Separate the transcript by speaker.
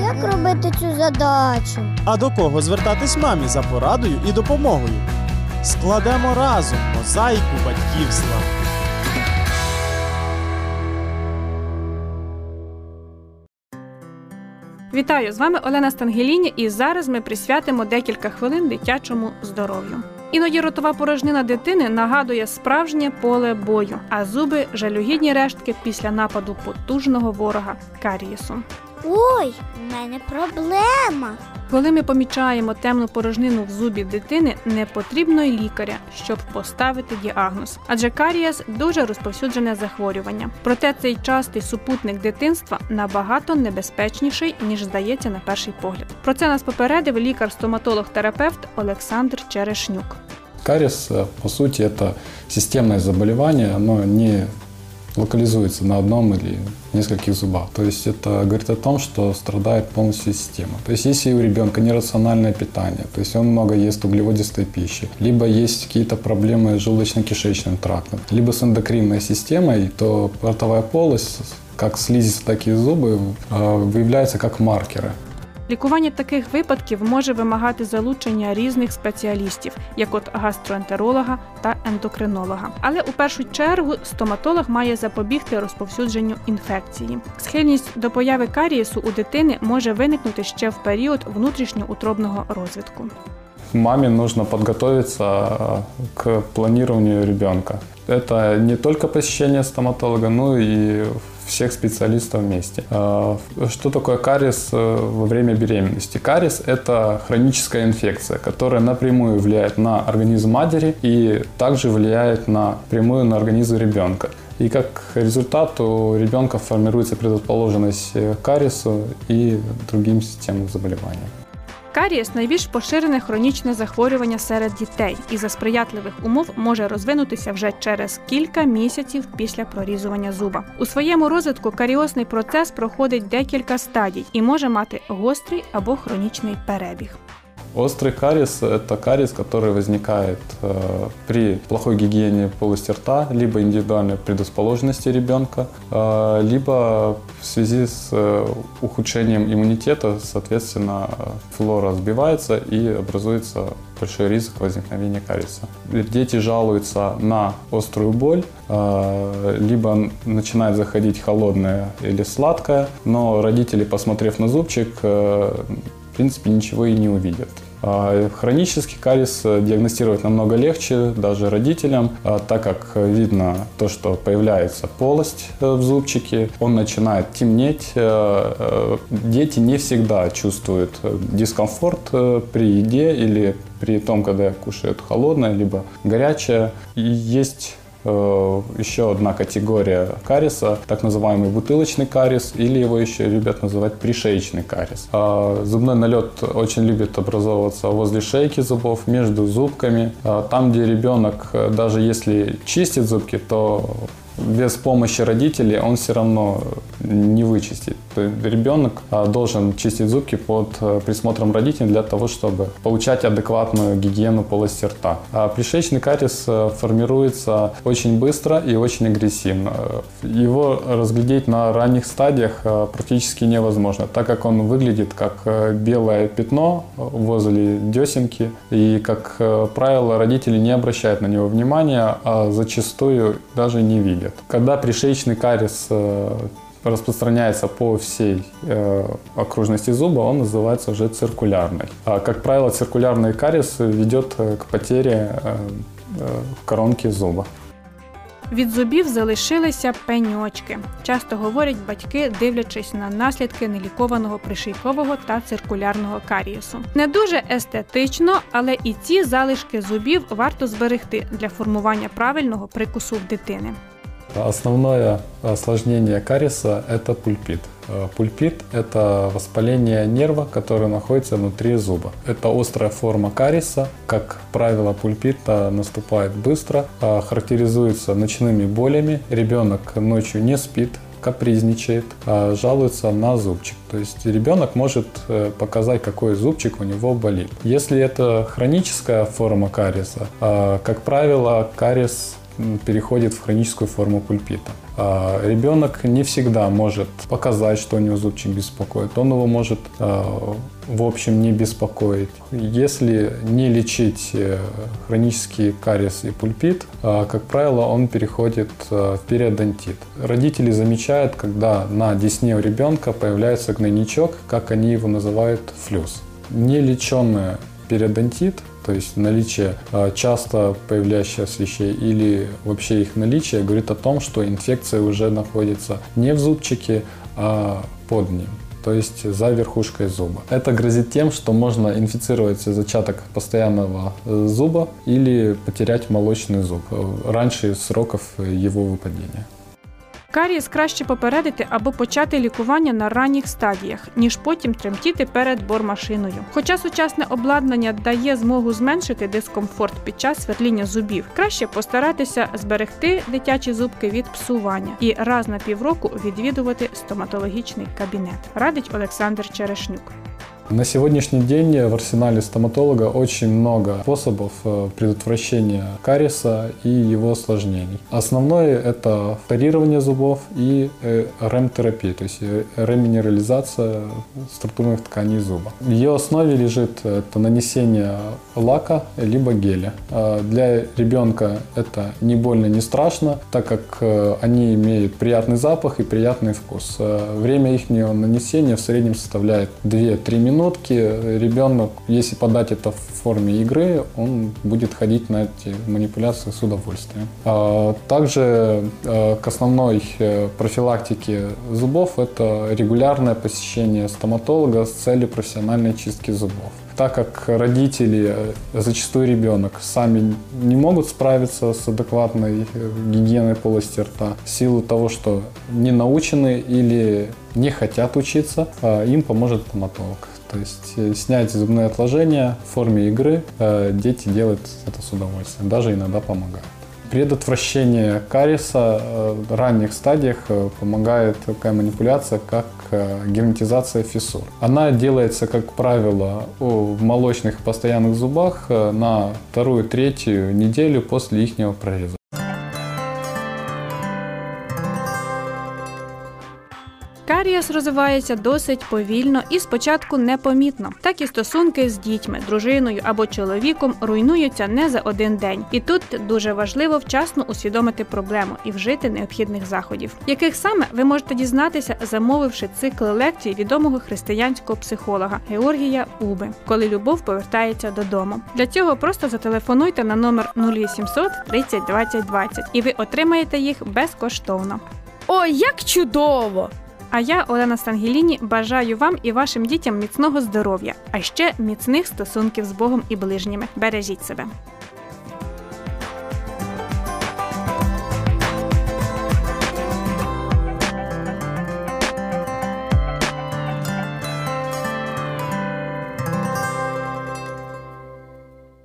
Speaker 1: Як робити цю задачу?
Speaker 2: А до кого звертатись мамі за порадою і допомогою? Складемо разом мозаїку батьківства.
Speaker 3: Вітаю! З вами Олена Стангеліні, і зараз ми присвятимо декілька хвилин дитячому здоров'ю. Іноді ротова порожнина дитини нагадує справжнє поле бою, а зуби жалюгідні рештки після нападу потужного ворога карієсу.
Speaker 1: Ой, в мене проблема.
Speaker 3: Коли ми помічаємо темну порожнину в зубі дитини, не потрібно й лікаря, щоб поставити діагноз. Адже карієс дуже розповсюджене захворювання. Проте цей частий супутник дитинства набагато небезпечніший, ніж здається на перший погляд. Про це нас попередив лікар-стоматолог-терапевт Олександр Черешнюк.
Speaker 4: Кариес, э, по сути, это системное заболевание, оно не локализуется на одном или нескольких зубах. То есть это говорит о том, что страдает полностью система. То есть если у ребенка нерациональное питание, то есть он много ест углеводистой пищи, либо есть какие-то проблемы с желудочно-кишечным трактом, либо с эндокринной системой, то ротовая полость, как слизистые, так и зубы, э, выявляются как маркеры.
Speaker 3: Лікування таких випадків може вимагати залучення різних спеціалістів, як от гастроентеролога та ендокринолога. Але у першу чергу стоматолог має запобігти розповсюдженню інфекції. Схильність до появи карієсу у дитини може виникнути ще в період внутрішньоутробного розвитку.
Speaker 4: Маме нужно подготовиться к планированию ребенка. Это не только посещение стоматолога, но и всех специалистов вместе. Э, Что такое кариес э, во время беременности? Кариес – это хроническая инфекция, которая напрямую влияет на организм матери и также влияет напрямую на организм ребенка. И как результат у ребенка формируется предрасположенность к кариесу и другим системам заболеваний.
Speaker 3: Карієс найбільш поширене хронічне захворювання серед дітей і за сприятливих умов може розвинутися вже через кілька місяців після прорізування зуба. У своєму розвитку каріозний процес проходить декілька стадій і може мати гострий або хронічний перебіг.
Speaker 4: Острый кариес – это кариес, который возникает э, при плохой гигиене полости рта, либо индивидуальной предрасположенности ребенка, э, либо в связи с э, ухудшением иммунитета, соответственно, флора сбивается и образуется большой риск возникновения кариеса. Дети жалуются на острую боль, э, либо начинает заходить холодное или сладкое, но родители, посмотрев на зубчик, э, в принципе, ничего и не увидят. А Хронический кариес диагностировать намного легче даже родителям, а, так как видно то, что появляется полость э, в зубчике, он начинает темнеть. Э, э, Дети не всегда чувствуют э, дискомфорт э, при еде или при том, когда кушают холодное либо горячее. Есть Э, еще одна категория кариеса, так называемый бутылочный кариес, или его еще любят называть пришеечный кариес. А Зубной налет очень любит образовываться возле шейки зубов, между зубками. А Там, где ребенок, э, даже если чистит зубки, то без помощи родителей он все равно не вычистит. Ребенок а, должен чистить зубки под э, присмотром родителей для того, чтобы получать адекватную гигиену полости рта. А пришеечный кариес э, формируется очень быстро и очень агрессивно. Его разглядеть на ранних стадиях э, практически невозможно, так как он выглядит как белое пятно возле десенки. И, как правило, родители не обращают на него внимания, а зачастую даже не видят. Когда пришеечный кариес э, распространяется по всей э, окружности зуба, он называется уже циркулярный. А, как правило, циркулярный кариес ведет э, к потере э, э, коронки зуба.
Speaker 3: Від зубів залишилися пеньочки. Часто говорять батьки, дивлячись на наслідки нелікованого пришийкового та циркулярного карієсу. Не дуже естетично, але і ці залишки зубів варто зберегти для формування правильного прикусу в дитини.
Speaker 4: Основное осложнение кариеса – это пульпит. Э, Пульпит – это воспаление нерва, который находится внутри зуба. Это острая форма кариеса. Как правило, пульпит наступает быстро, э, характеризуется ночными болями. Ребенок ночью не спит, капризничает, а жалуется на зубчик. То есть ребенок может э, показать, какой зубчик у него болит. Если это хроническая форма кариеса, а, как правило, кариес переходит в хроническую форму пульпита. А, Ребенок не всегда может показать, что у него зубчик беспокоит. Он его может, а, в общем, не беспокоить. Если не лечить э, хронический кариес и пульпит, а, как правило, он переходит в периодонтит. Родители замечают, когда на десне у ребенка появляется гнойничок, как они его называют, флюс. Нелеченный периодонтит, то есть наличие а, часто появляющихся вещей или вообще их наличие говорит о том, что инфекция уже находится не в зубчике, а под ним то есть за верхушкой зуба. Это грозит тем, что можно інфіцировать зачаток постоянного э, зуба или потерять молочный зуб э, раньше сроков его выпадения.
Speaker 3: Карієс краще попередити або почати лікування на ранніх стадіях, ніж потім тремтіти перед бормашиною. Хоча сучасне обладнання дає змогу зменшити дискомфорт під час сверління зубів, краще постаратися зберегти дитячі зубки від псування і раз на півроку відвідувати стоматологічний кабінет, радить Олександр Черешнюк.
Speaker 4: На сегодняшний день в арсенале стоматолога очень много способов э, предотвращения кариеса и его осложнений. Основное это вторирование зубов и э, ремтерапия, то есть э, реминерализация структурных тканей зуба. В ее основе лежит это нанесение лака либо геля. А Для ребенка это не больно, не страшно, так как они имеют приятный запах и приятный вкус. Время их нанесения в среднем составляет 2-3 минутки. Ребенок, если подать это в форме игры, он будет ходить на эти манипуляции с удовольствием. А Также э, к основной э, профилактике зубов это регулярное посещение стоматолога с целью профессиональной чистки зубов так как родители, э, зачастую ребенок, сами не могут справиться с адекватной э, гигиеной полости рта в силу того, что не научены или не хотят учиться, а им поможет стоматолог. То есть э, снять зубные отложения в форме игры дети делают это с удовольствием, даже иногда помогают. Предотвращение кариеса в ранних стадиях помогает такая манипуляция, как герметизация фиссур. Она делается, как правило, в молочных постоянных зубах э, на вторую-третью неделю после их прореза.
Speaker 3: Карієс розвивається досить повільно і спочатку непомітно. Так і стосунки з дітьми, дружиною або чоловіком руйнуються не за один день. І тут дуже важливо вчасно усвідомити проблему і вжити необхідних заходів, яких саме ви можете дізнатися, замовивши цикл лекцій відомого християнського психолога Георгія Уби, коли любов повертається додому. Для цього просто зателефонуйте на номер 0800 30 20 20 і ви отримаєте їх безкоштовно.
Speaker 5: Ой, як чудово!
Speaker 3: А я, Олена Стангеліні, бажаю вам і вашим дітям міцного здоров'я, а ще міцних стосунків з Богом і ближніми. Бережіть себе.